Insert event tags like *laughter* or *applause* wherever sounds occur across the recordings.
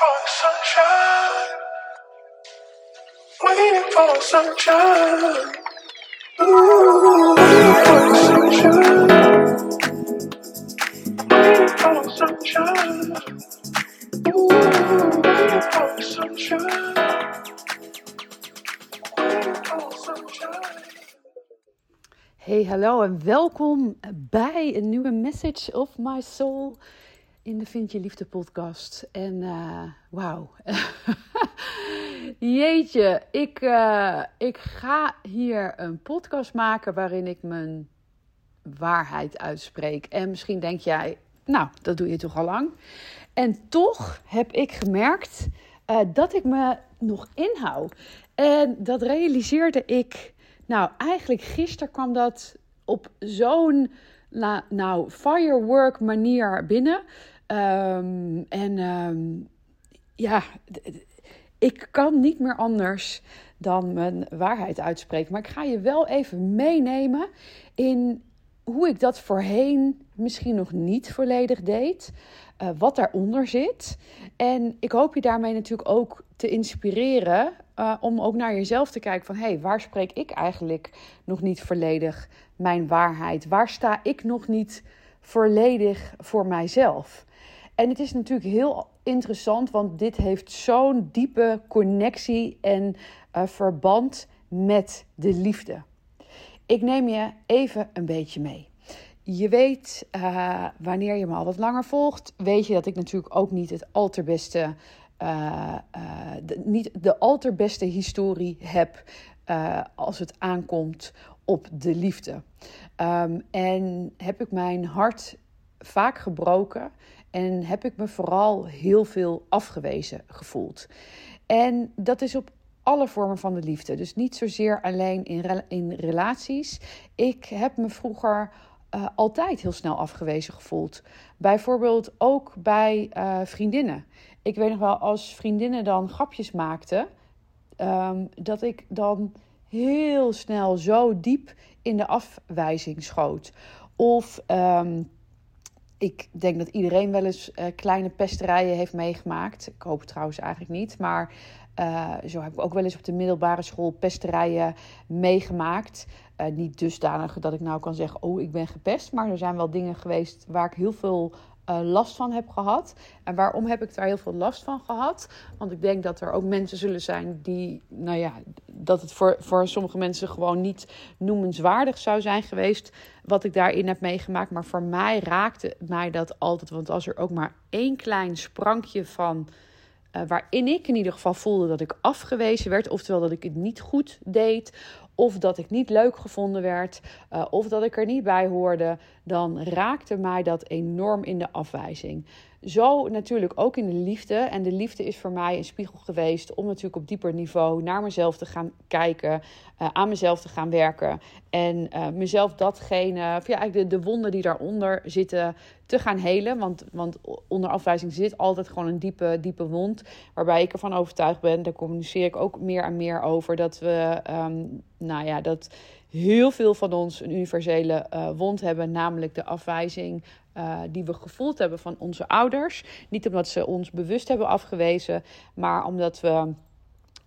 for sunshine. Waiting for sunshine. Ooh, waiting for sunshine. Waiting for sunshine. Ooh, waiting for sunshine. Sunshine. Hey, hallo en welkom bij een nieuwe Message of My Soul in de Vind Je Liefde podcast. En eh, wauw, *laughs* jeetje, ik, eh, ik ga hier een podcast maken waarin ik mijn waarheid uitspreek. En misschien denk jij, nou, dat doe je toch al lang. En toch heb ik gemerkt eh, dat ik me nog inhoud. En dat realiseerde ik nou, eigenlijk gisteren kwam dat op zo'n la- nou, firework manier binnen. Ehm, en ehm, ja, ik kan niet meer anders dan mijn waarheid uitspreken. Maar ik ga je wel even meenemen in hoe ik dat voorheen misschien nog niet volledig deed. eh, wat daaronder zit. En ik hoop je daarmee natuurlijk ook te inspireren. eh, om ook naar jezelf te kijken van... hé, hey, waar spreek ik eigenlijk nog niet volledig mijn waarheid? Waar sta ik nog niet volledig voor mijzelf? En het is natuurlijk heel interessant, want dit heeft zo'n diepe connectie en eh, verband met de liefde. Ik neem je even een beetje mee. Je weet, eh, wanneer je me al wat langer volgt, weet je dat ik natuurlijk ook niet het allerbeste, eh, eh, de, niet de allerbeste historie heb als het aankomt op de liefde. Ehm, en heb ik mijn hart vaak gebroken en heb ik me vooral heel veel afgewezen gevoeld. En dat is op alle vormen van de liefde. Dus niet zozeer alleen in, in relaties. Ik heb me vroeger eh, altijd heel snel afgewezen gevoeld. Bijvoorbeeld ook bij eh, vriendinnen. Ik weet nog wel, als vriendinnen dan grapjes maakten, ehm, dat ik dan heel snel zo diep in de afwijzing schoot. Of ehm, ik denk dat iedereen wel eens eh, kleine pesterijen heeft meegemaakt. Ik hoop het trouwens eigenlijk niet. Maar zo heb ik ook wel eens op de middelbare school pesterijen meegemaakt. Eh, niet dusdanig dat ik nou kan zeggen, oh, ik ben gepest. Maar er zijn wel dingen geweest waar ik heel veel eh, last van heb gehad. En waarom heb ik daar heel veel last van gehad? Want ik denk dat er ook mensen zullen zijn die, nou ja, dat het voor, voor sommige mensen gewoon niet noemenswaardig zou zijn geweest. Wat ik daarin heb meegemaakt. Maar voor mij raakte mij dat altijd. Want als er ook maar één klein sprankje van. eh, waarin ik in ieder geval voelde dat ik afgewezen werd. Oftewel dat ik het niet goed deed. Of dat ik niet leuk gevonden werd. eh, of dat ik er niet bij hoorde. Dan raakte mij dat enorm in de afwijzing. Zo natuurlijk ook in de liefde. En de liefde is voor mij een spiegel geweest om natuurlijk op dieper niveau naar mezelf te gaan kijken, eh, aan mezelf te gaan werken en eh, mezelf datgene, of ja, eigenlijk de, de wonden die daaronder zitten, te gaan helen. Want, want onder afwijzing zit altijd gewoon een diepe, diepe wond, waarbij ik ervan overtuigd ben, daar communiceer ik ook meer en meer over, dat we, ehm, nou ja, dat heel veel van ons een universele eh, wond hebben, namelijk de afwijzing uh, die we gevoeld hebben van onze ouders. Niet omdat ze ons bewust hebben afgewezen, maar omdat we.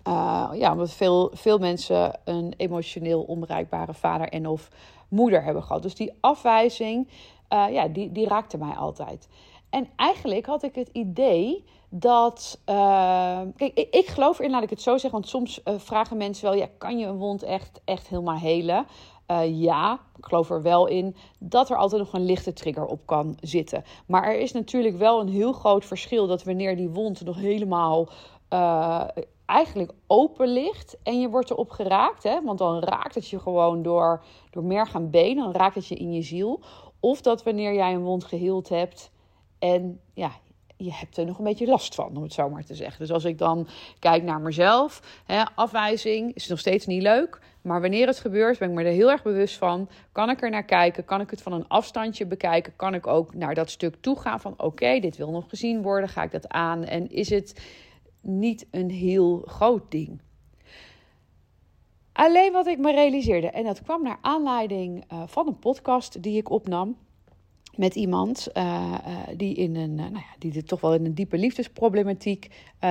Uh, ja, omdat veel, veel mensen een emotioneel onbereikbare vader en of moeder hebben gehad. Dus die afwijzing, ja, die, die raakte mij altijd. En eigenlijk had ik het idee dat. Uh, kijk, ik, ik, geloof erin, laat ik het zo zeggen. Want soms uh, vragen mensen wel: ja, kan je een wond echt, echt helemaal helen? Uh, ja, ik geloof er wel in dat er altijd nog een lichte trigger op kan zitten. Maar er is natuurlijk wel een heel groot verschil dat wanneer die wond nog helemaal eigenlijk open ligt en je wordt erop geraakt, hè, want dan raakt het je gewoon door, door merg en been, dan raakt het je in je ziel. Of dat wanneer jij een wond geheeld hebt en ja, je hebt er nog een beetje last van, om het zo maar te zeggen. Dus als ik dan kijk naar mezelf, hè, afwijzing is nog steeds niet leuk. Maar wanneer het gebeurt, ben ik me er heel erg bewust van. Kan ik er naar kijken? Kan ik het van een afstandje bekijken? Kan ik ook naar dat stuk toe gaan van oké, dit wil nog gezien worden. Ga ik dat aan? En is het niet een heel groot ding? Alleen wat ik me realiseerde, en dat kwam naar aanleiding uh, van een podcast die ik opnam. Met iemand uh, uh, die, in een, uh, nou ja, die toch wel in een diepe liefdesproblematiek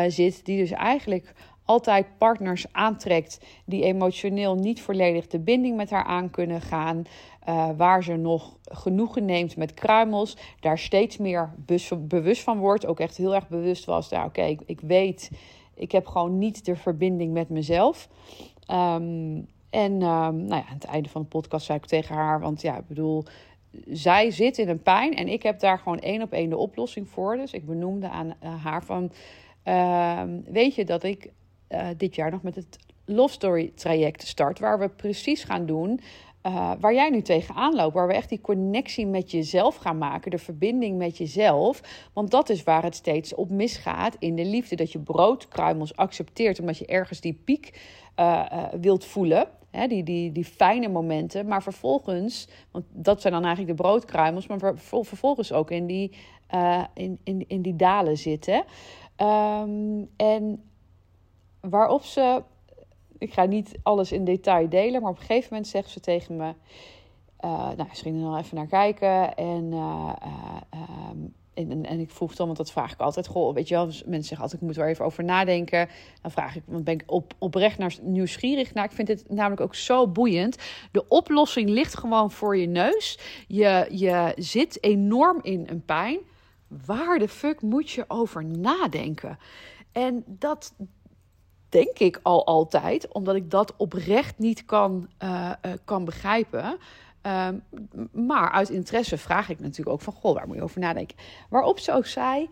zit. Die dus eigenlijk altijd partners aantrekt die emotioneel niet volledig de binding met haar aan kunnen gaan. waar ze nog genoegen neemt met kruimels. Daar steeds meer bewust van wordt. Ook echt heel erg bewust was. Nou, oké, ik, weet, ik heb gewoon niet de verbinding met mezelf. Um, en um, nou ja, aan het einde van de podcast zei ik tegen haar, want ja, ik bedoel, zij zit in een pijn en ik heb daar gewoon één op één de oplossing voor. Dus ik benoemde aan haar van, uh, weet je dat ik uh, dit jaar nog met het Love Story traject start, waar we precies gaan doen uh, waar jij nu tegenaan loopt. Waar we echt die connectie met jezelf gaan maken. De verbinding met jezelf. Want dat is waar het steeds op misgaat in de liefde. Dat je broodkruimels accepteert omdat je ergens die piek wilt voelen. Die, die, die fijne momenten. Maar vervolgens, want dat zijn dan eigenlijk de broodkruimels. Maar vervolgens ook in die, in, in, in die dalen zitten. Um, en waarop ze ik ga niet alles in detail delen, maar op een gegeven moment zegt ze tegen me. Uh, nou, ging er dan even naar kijken. En, uh, um, en, en, ik vroeg dan, want dat vraag ik altijd. Goh, weet je wel, dus mensen zeggen altijd, ik moet er even over nadenken. Dan vraag ik, want ben ik op, oprecht naar, nieuwsgierig Nou, Ik vind het namelijk ook zo boeiend. De oplossing ligt gewoon voor je neus. Je, je zit enorm in een pijn. Waar de fuck moet je over nadenken? En dat, denk ik al altijd, omdat ik dat oprecht niet kan, uh, uh, kan begrijpen. Uh, maar uit interesse vraag ik natuurlijk ook van, goh, waar moet je over nadenken? Waarop ze ook zei,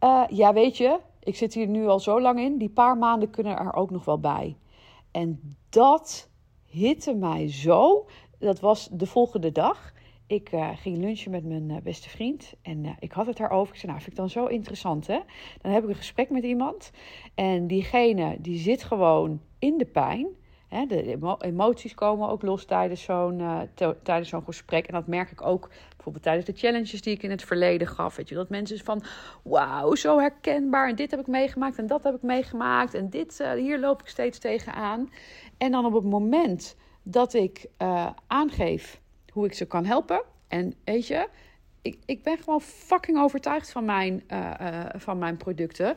uh, ja weet je, ik zit hier nu al zo lang in, die paar maanden kunnen er ook nog wel bij. En dat hitte mij zo, dat was de volgende dag. Ik uh, ging lunchen met mijn uh, beste vriend en ik had het daarover. Ik zei, nou, vind ik dan zo interessant, hè? Dan heb ik een gesprek met iemand en diegene die zit gewoon in de pijn. De emo emoties komen ook los tijdens zo'n tijdens zo'n gesprek. En dat merk ik ook bijvoorbeeld tijdens de challenges die ik in het verleden gaf. Weet je, dat mensen van, wauw, zo herkenbaar. En dit heb ik meegemaakt en dat heb ik meegemaakt. En dit, hier loop ik steeds tegenaan. En dan op het moment dat ik aangeef hoe ik ze kan helpen. En weet je, ik, ik ben gewoon fucking overtuigd van mijn, van mijn producten.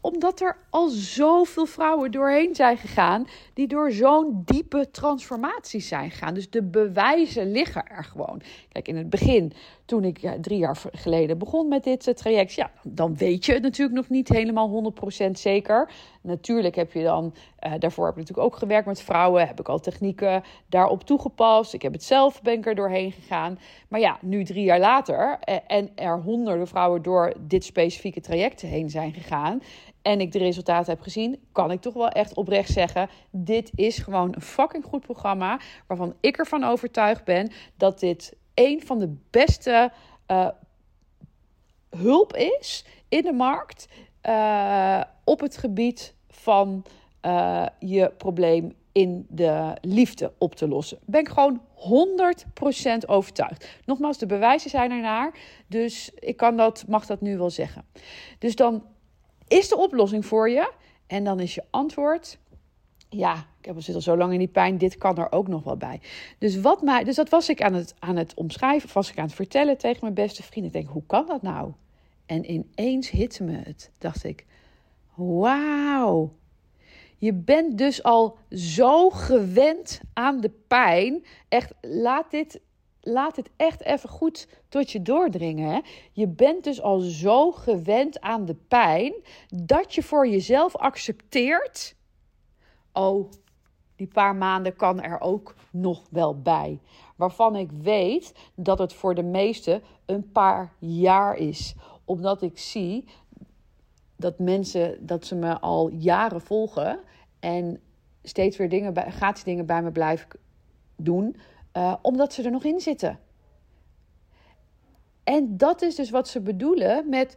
Omdat er al zoveel vrouwen doorheen zijn gegaan die door zo'n diepe transformatie zijn gegaan. Dus de bewijzen liggen er gewoon. Kijk, in het begin, toen ik drie jaar geleden begon met dit uh, traject, ja, dan weet je het natuurlijk nog niet helemaal 100% zeker. Natuurlijk heb je dan, uh, daarvoor heb ik natuurlijk ook gewerkt met vrouwen, heb ik al technieken daarop toegepast. Ik heb het zelf, ben ik er doorheen gegaan. Maar ja, nu drie jaar later uh, en er honderden vrouwen door dit specifieke traject heen zijn gegaan en ik de resultaten heb gezien, kan ik toch wel echt oprecht zeggen: dit is gewoon een fucking goed programma. Waarvan ik ervan overtuigd ben dat dit een van de beste uh, hulp is in de markt uh, op het gebied van uh, je probleem in de liefde op te lossen. Ben ik gewoon 100% overtuigd. Nogmaals, de bewijzen zijn ernaar. Dus ik kan dat, mag dat nu wel zeggen. Dus dan is de oplossing voor je? En dan is je antwoord: ja, ik heb zit al zo lang in die pijn, dit kan er ook nog wel bij. Dus, wat mij, dus dat was ik aan het, aan het omschrijven, was ik aan het vertellen tegen mijn beste vriend. Ik denk, hoe kan dat nou? En ineens hitte me het. Dacht ik, wauw. Je bent dus al zo gewend aan de pijn. Echt, laat dit laat het echt even goed tot je doordringen. Je bent dus al zo gewend aan de pijn dat je voor jezelf accepteert. Oh, die paar maanden kan er ook nog wel bij. Waarvan ik weet dat het voor de meesten een paar jaar is. Omdat ik zie dat mensen, dat ze me al jaren volgen en steeds weer dingen gratis dingen bij me blijven doen. Uh, omdat ze er nog in zitten. En dat is dus wat ze bedoelen met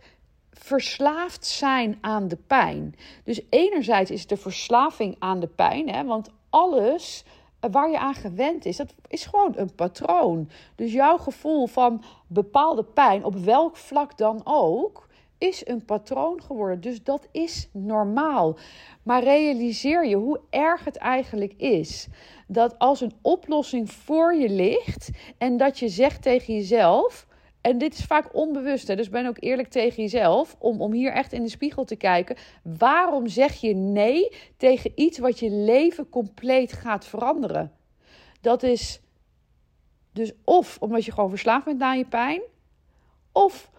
verslaafd zijn aan de pijn. Dus enerzijds is de verslaving aan de pijn, hè, want alles waar je aan gewend is, dat is gewoon een patroon. Dus jouw gevoel van bepaalde pijn, op welk vlak dan ook, is een patroon geworden. Dus dat is normaal. Maar realiseer je hoe erg het eigenlijk is. Dat als een oplossing voor je ligt en dat je zegt tegen jezelf. En dit is vaak onbewust, hè, dus ben ook eerlijk tegen jezelf. Om, om hier echt in de spiegel te kijken. Waarom zeg je nee tegen iets wat je leven compleet gaat veranderen? Dat is dus of omdat je gewoon verslaafd bent aan je pijn. Of,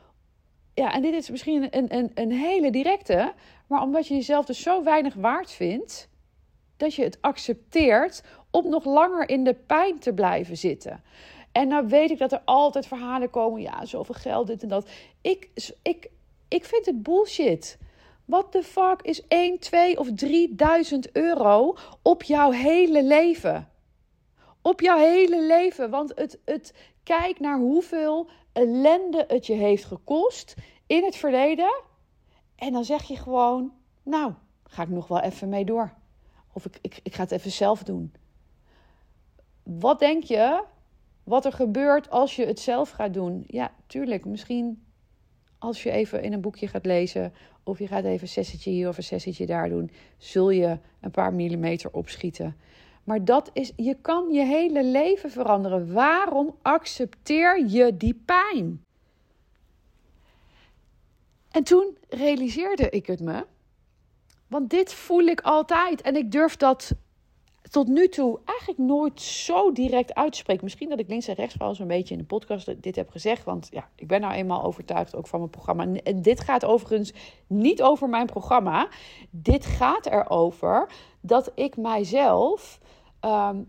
ja, en dit is misschien een, een, een hele directe. Maar omdat je jezelf dus zo weinig waard vindt. Dat je het accepteert om nog langer in de pijn te blijven zitten. En nou weet ik dat er altijd verhalen komen. Ja, zoveel geld, dit en dat. Ik, ik, ik vind het bullshit. What the fuck is 1, 2 of 3000 euro op jouw hele leven? Op jouw hele leven. Want het, het, kijk naar hoeveel ellende het je heeft gekost in het verleden. En dan zeg je gewoon, nou, ga ik nog wel even mee door. Of ik, ik, ik ga het even zelf doen. Wat denk je wat er gebeurt als je het zelf gaat doen? Ja, tuurlijk. Misschien als je even in een boekje gaat lezen. Of je gaat even een sessietje hier of een sessietje daar doen. Zul je een paar millimeter opschieten. Maar dat is, je kan je hele leven veranderen. Waarom accepteer je die pijn? En toen realiseerde ik het me. Want dit voel ik altijd. En ik durf dat tot nu toe eigenlijk nooit zo direct uitspreken. Misschien dat ik links en rechts wel een beetje in de podcast dit heb gezegd. Want ja, ik ben nou eenmaal overtuigd ook van mijn programma. En dit gaat overigens niet over mijn programma. Dit gaat erover dat ik mijzelf Ehm,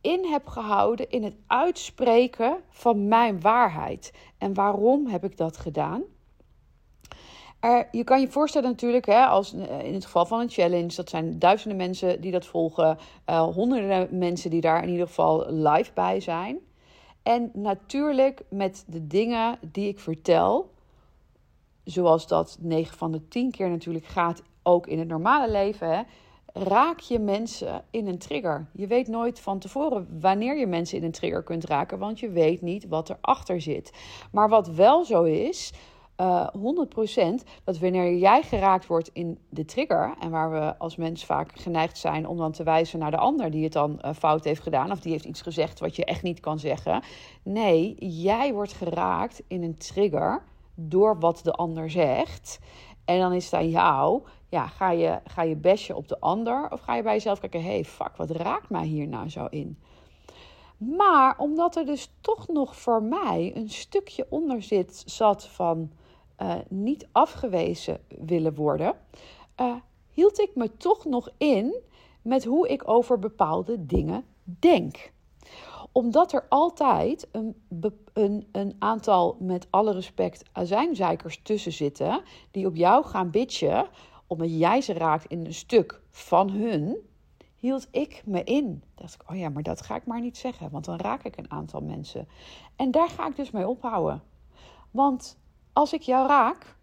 in heb gehouden in het uitspreken van mijn waarheid. En waarom heb ik dat gedaan? Er, je kan je voorstellen natuurlijk, hè, als eh, in het geval van een challenge, dat zijn duizenden mensen die dat volgen, uh, honderden mensen die daar in ieder geval live bij zijn. En natuurlijk met de dingen die ik vertel, zoals dat 9 van de 10 keer natuurlijk gaat, ook in het normale leven, hè, raak je mensen in een trigger. Je weet nooit van tevoren wanneer je mensen in een trigger kunt raken, want je weet niet wat erachter zit. Maar wat wel zo is, uh, eh, 100% dat wanneer jij geraakt wordt in de trigger, en waar we als mens vaak geneigd zijn om dan te wijzen naar de ander die het dan uh, fout heeft gedaan, of die heeft iets gezegd wat je echt niet kan zeggen. Nee, jij wordt geraakt in een trigger door wat de ander zegt. En dan is het aan jou ja, ga je, ga je bestje op de ander of ga je bij jezelf kijken: hey, fuck, wat raakt mij hier nou zo in? Maar omdat er dus toch nog voor mij een stukje onder zit, zat van uh, niet afgewezen willen worden, uh, hield ik me toch nog in met hoe ik over bepaalde dingen denk omdat er altijd een, een, een aantal, met alle respect, azijnzeikers tussen zitten. die op jou gaan bitchen omdat jij ze raakt in een stuk van hun, hield ik me in. Dacht ik, oh ja, maar dat ga ik maar niet zeggen, want dan raak ik een aantal mensen. En daar ga ik dus mee ophouden. Want als ik jou raak,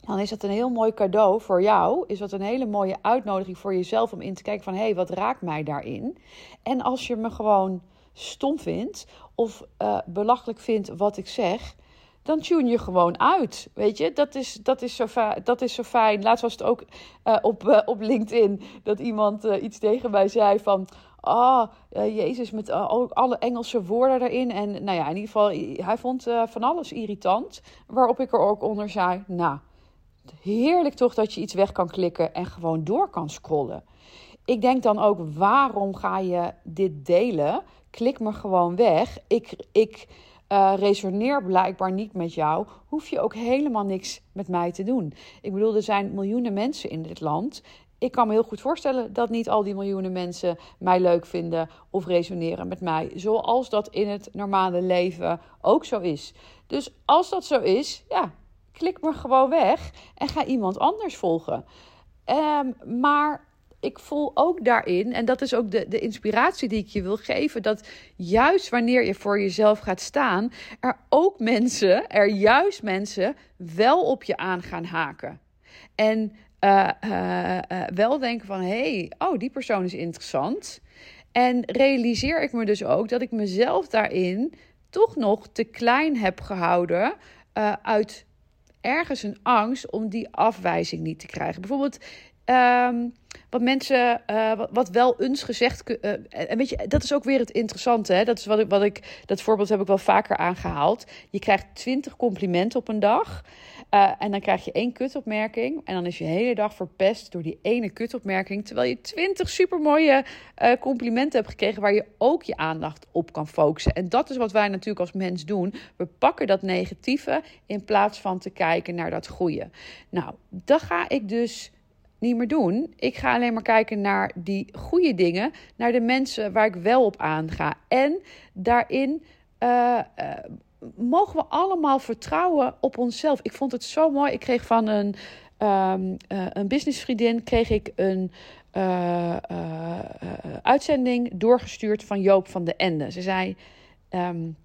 dan is dat een heel mooi cadeau voor jou. Is dat een hele mooie uitnodiging voor jezelf om in te kijken van... hé, hey, wat raakt mij daarin? En als je me gewoon stom vindt of uh, belachelijk vindt wat ik zeg dan tune je gewoon uit. Weet je, dat is, dat is, zo, dat is zo fijn. Laatst was het ook uh, op, uh, op LinkedIn dat iemand iets tegen mij zei van. Oh, Jezus, met ook alle Engelse woorden erin. En nou ja, in ieder geval, hij vond van alles irritant. Waarop ik er ook onder zei: Nou, heerlijk toch dat je iets weg kan klikken en gewoon door kan scrollen. Ik denk dan ook: waarom ga je dit delen? Klik me gewoon weg. Ik. ik resoneer blijkbaar niet met jou, hoef je ook helemaal niks met mij te doen. Ik bedoel, er zijn miljoenen mensen in dit land. Ik kan me heel goed voorstellen dat niet al die miljoenen mensen mij leuk vinden of resoneren met mij, zoals dat in het normale leven ook zo is. Dus als dat zo is, ja, klik maar gewoon weg en ga iemand anders volgen. Um, maar ik voel ook daarin, en dat is ook de, de inspiratie die ik je wil geven, dat juist wanneer je voor jezelf gaat staan, er ook mensen, er juist mensen wel op je aan gaan haken. En uh, uh, uh, wel denken van, hey, oh, die persoon is interessant. En realiseer ik me dus ook dat ik mezelf daarin toch nog te klein heb gehouden uit ergens een angst om die afwijzing niet te krijgen. Bijvoorbeeld, ehm, wat mensen, wat, wel eens gezegd. En weet je, dat is ook weer het interessante. Hè? Dat is wat ik, wat ik, dat voorbeeld heb ik wel vaker aangehaald. Je krijgt 20 complimenten op een dag. Uh, en dan krijg je één kutopmerking. En dan is je hele dag verpest door die ene kutopmerking. Terwijl je 20 supermooie complimenten hebt gekregen. Waar je ook je aandacht op kan focussen. En dat is wat wij natuurlijk als mens doen. We pakken dat negatieve in plaats van te kijken naar dat goede. Nou, dat ga ik dus niet meer doen. Ik ga alleen maar kijken naar die goede dingen, naar de mensen waar ik wel op aanga. En daarin uh, uh, mogen we allemaal vertrouwen op onszelf. Ik vond het zo mooi. Ik kreeg van een, um, uh, een businessvriendin kreeg ik een uitzending doorgestuurd van Joop van de Ende. Ze zei. Um,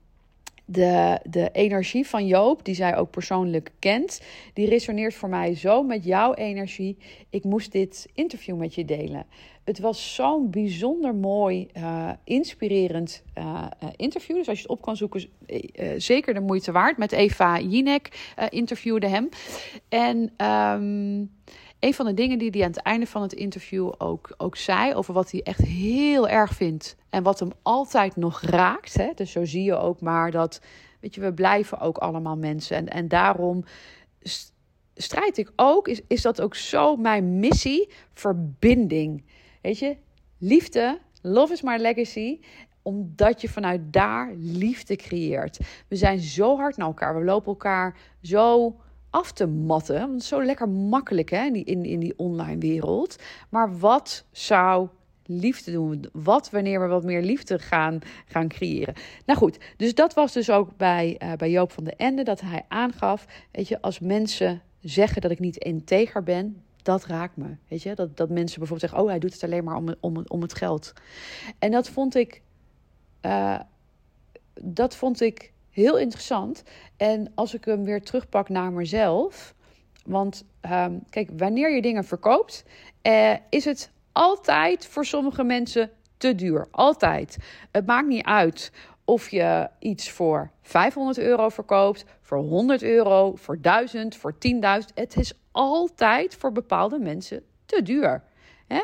de, de energie van Joop, die zij ook persoonlijk kent, die resoneert voor mij zo met jouw energie. Ik moest dit interview met je delen. Het was zo'n bijzonder mooi, uh, inspirerend uh, interview. Dus als je het op kan zoeken, uh, zeker de moeite waard. Met Eva Jinek interviewde hem. En um, een van de dingen die hij aan het einde van het interview ook, ook zei, over wat hij echt heel erg vindt en wat hem altijd nog raakt. Hè? Dus zo zie je ook maar dat, weet je, we blijven ook allemaal mensen. En, en daarom strijd ik ook, is, is dat ook zo mijn missie, verbinding. Weet je, liefde, love is my legacy omdat je vanuit daar liefde creëert. We zijn zo hard naar elkaar. We lopen elkaar zo af te matten. Want zo lekker makkelijk hè, in, die, in, in die online wereld. Maar wat zou liefde doen? Wat wanneer we wat meer liefde gaan, gaan creëren? Nou goed, dus dat was dus ook bij, uh, bij Joop van de Ende dat hij aangaf. Weet je, als mensen zeggen dat ik niet integer ben, dat raakt me. Weet je, dat, dat mensen bijvoorbeeld zeggen: Oh, hij doet het alleen maar om, om, om het geld. En dat vond ik. Uh, dat vond ik heel interessant. En als ik hem weer terugpak naar mezelf. Want um, kijk, wanneer je dingen verkoopt, eh, is het altijd voor sommige mensen te duur. Altijd. Het maakt niet uit of je iets voor 500 euro verkoopt, voor 100 euro, voor 1000, voor 10.000. Het is altijd voor bepaalde mensen te duur. Hè?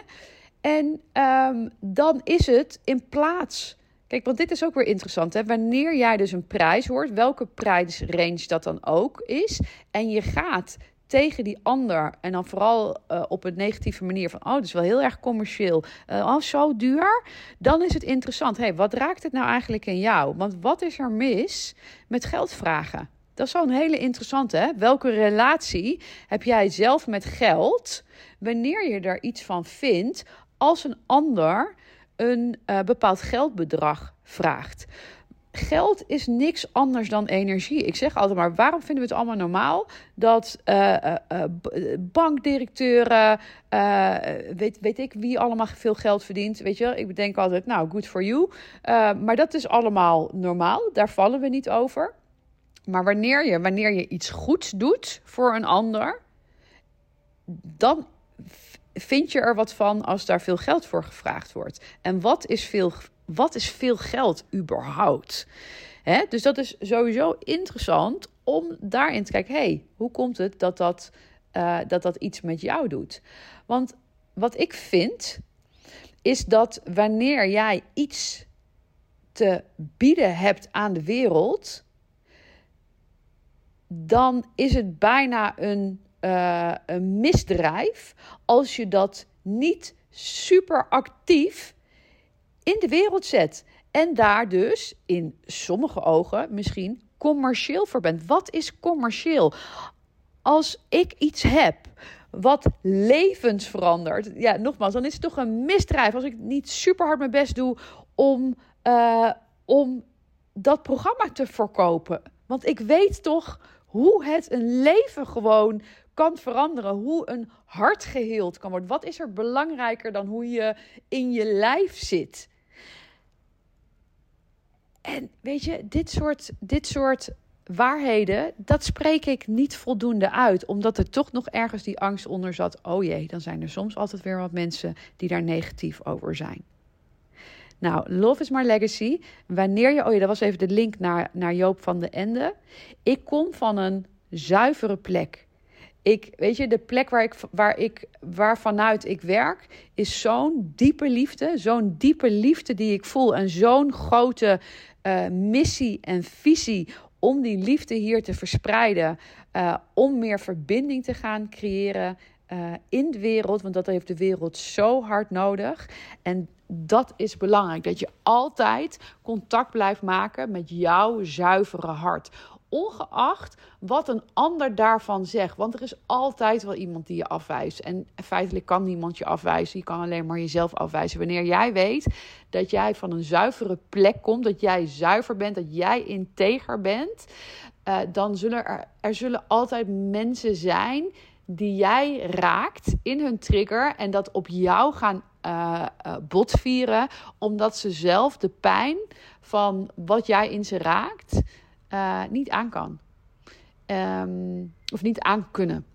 En um, dan is het in plaats Kijk, want dit is ook weer interessant. Hè? Wanneer jij dus een prijs hoort, welke prijsrange dat dan ook is, en je gaat tegen die ander. En dan vooral uh, op een negatieve manier van, oh, dat is wel heel erg commercieel. Uh, oh, zo duur. Dan is het interessant. hey, wat raakt het nou eigenlijk in jou? Want wat is er mis met geld vragen? Dat is wel een hele interessante. Hè? Welke relatie heb jij zelf met geld wanneer je er iets van vindt als een ander een uh, bepaald geldbedrag vraagt. Geld is niks anders dan energie. Ik zeg altijd maar, waarom vinden we het allemaal normaal dat uh, uh, bankdirecteuren, weet, weet ik wie allemaal veel geld verdient, weet je Ik denk altijd, nou, good for you. maar dat is allemaal normaal, daar vallen we niet over. Maar wanneer je, wanneer je iets goeds doet voor een ander, dan vind je er wat van als daar veel geld voor gevraagd wordt? En wat is veel, wat is veel geld überhaupt? Dus dat is sowieso interessant om daarin te kijken: hey, hoe komt het dat dat, uh, dat dat iets met jou doet? Want wat ik vind, is dat wanneer jij iets te bieden hebt aan de wereld, dan is het bijna een uh, een misdrijf als je dat niet super actief in de wereld zet. En daar dus in sommige ogen misschien commercieel voor bent. Wat is commercieel? Als ik iets heb wat levens verandert, ja, nogmaals, dan is het toch een misdrijf als ik niet super hard mijn best doe om, uh, om dat programma te verkopen. Want ik weet toch hoe het een leven gewoon kan veranderen. Hoe een hart geheeld kan worden. Wat is er belangrijker dan hoe je in je lijf zit? En weet je, dit soort, dit soort waarheden, dat spreek ik niet voldoende uit. Omdat er toch nog ergens die angst onder zat. Oh jee, dan zijn er soms altijd weer wat mensen die daar negatief over zijn. Nou, Love is My Legacy. Wanneer je, oh ja, dat was even de link naar, naar Joop van de Ende. Ik kom van een zuivere plek. Ik, weet je, de plek waar ik, waar ik, waarvanuit ik werk, is zo'n diepe liefde. Zo'n diepe liefde die ik voel. En zo'n grote uh, missie en visie om die liefde hier te verspreiden. Uh, om meer verbinding te gaan creëren uh, in de wereld. Want dat heeft de wereld zo hard nodig. En dat is belangrijk. Dat je altijd contact blijft maken met jouw zuivere hart ongeacht wat een ander daarvan zegt. Want er is altijd wel iemand die je afwijst. En feitelijk kan niemand je afwijzen. Je kan alleen maar jezelf afwijzen. Wanneer jij weet dat jij van een zuivere plek komt, dat jij zuiver bent, dat jij integer bent, uh, dan zullen er, er zullen altijd mensen zijn die jij raakt in hun trigger en dat op jou gaan uh, botvieren, omdat ze zelf de pijn van wat jij in ze raakt uh, niet aan kan. Um, of niet aan kunnen.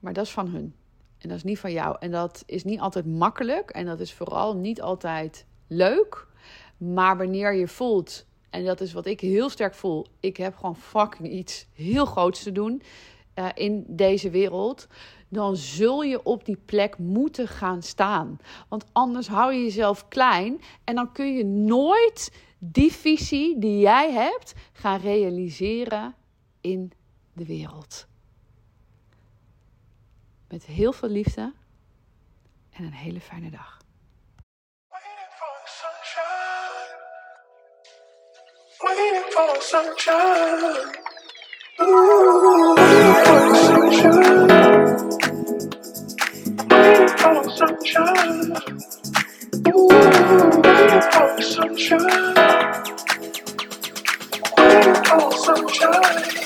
Maar dat is van hun. En dat is niet van jou. En dat is niet altijd makkelijk. En dat is vooral niet altijd leuk. Maar wanneer je voelt, en dat is wat ik heel sterk voel, ik heb gewoon fucking iets heel groots te doen in deze wereld. Dan zul je op die plek moeten gaan staan. Want anders hou je jezelf klein en dan kun je nooit die visie die jij hebt gaan realiseren in de wereld. Met heel veel liefde en een hele fijne dag. For sunshine. For sunshine. sunshine. Ooh, waiting for call sunshine. waiting for call sunshine.